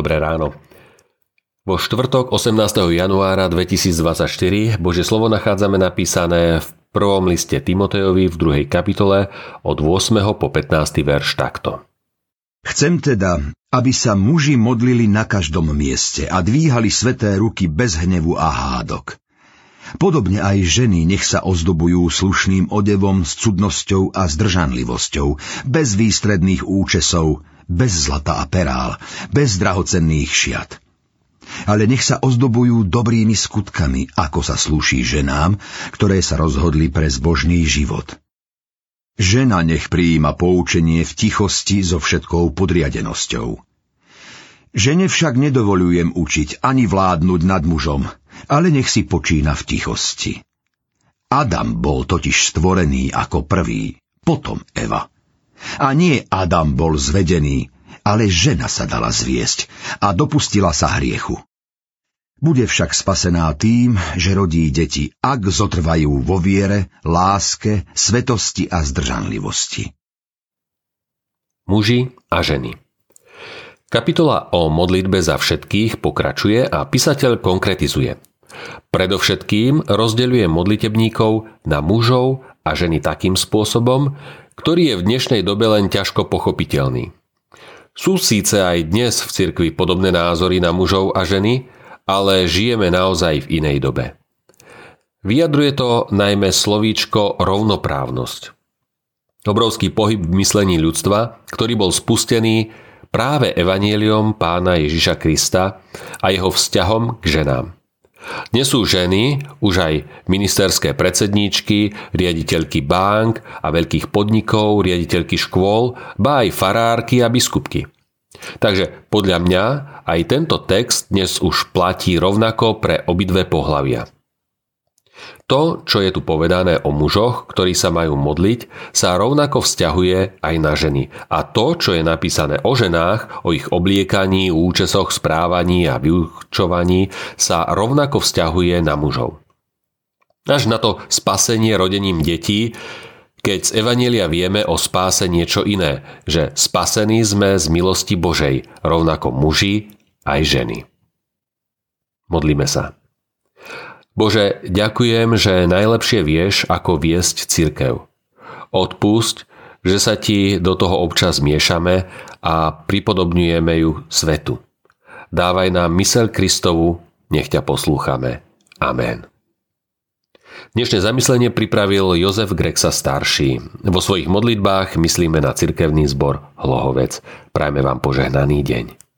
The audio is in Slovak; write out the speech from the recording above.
Dobré ráno. Vo štvrtok 18. januára 2024 Bože slovo nachádzame napísané v prvom liste Timotejovi v druhej kapitole od 8. po 15. verš takto. Chcem teda, aby sa muži modlili na každom mieste a dvíhali sveté ruky bez hnevu a hádok. Podobne aj ženy nech sa ozdobujú slušným odevom s cudnosťou a zdržanlivosťou, bez výstredných účesov, bez zlata a perál, bez drahocenných šiat. Ale nech sa ozdobujú dobrými skutkami, ako sa slúší ženám, ktoré sa rozhodli pre zbožný život. Žena nech prijíma poučenie v tichosti so všetkou podriadenosťou. Žene však nedovolujem učiť ani vládnuť nad mužom, ale nech si počína v tichosti. Adam bol totiž stvorený ako prvý, potom Eva. A nie Adam bol zvedený, ale žena sa dala zviesť a dopustila sa hriechu. Bude však spasená tým, že rodí deti, ak zotrvajú vo viere, láske, svetosti a zdržanlivosti. Muži a ženy Kapitola o modlitbe za všetkých pokračuje a písateľ konkretizuje. Predovšetkým rozdeľuje modlitebníkov na mužov a ženy takým spôsobom, ktorý je v dnešnej dobe len ťažko pochopiteľný. Sú síce aj dnes v cirkvi podobné názory na mužov a ženy, ale žijeme naozaj v inej dobe. Vyjadruje to najmä slovíčko rovnoprávnosť. Obrovský pohyb v myslení ľudstva, ktorý bol spustený práve evanieliom pána Ježiša Krista a jeho vzťahom k ženám. Dnes sú ženy, už aj ministerské predsedníčky, riaditeľky bank a veľkých podnikov, riaditeľky škôl, ba aj farárky a biskupky. Takže podľa mňa aj tento text dnes už platí rovnako pre obidve pohlavia. To, čo je tu povedané o mužoch, ktorí sa majú modliť, sa rovnako vzťahuje aj na ženy. A to, čo je napísané o ženách, o ich obliekaní, účesoch, správaní a vyučovaní, sa rovnako vzťahuje na mužov. Až na to spasenie rodením detí, keď z Evanielia vieme o spáse niečo iné, že spasení sme z milosti Božej, rovnako muži aj ženy. Modlíme sa. Bože, ďakujem, že najlepšie vieš, ako viesť cirkev. Odpusť, že sa ti do toho občas miešame a pripodobňujeme ju svetu. Dávaj nám mysel Kristovu, nech ťa poslúchame. Amen. Dnešné zamyslenie pripravil Jozef Grexa starší. Vo svojich modlitbách myslíme na cirkevný zbor Hlohovec. Prajme vám požehnaný deň.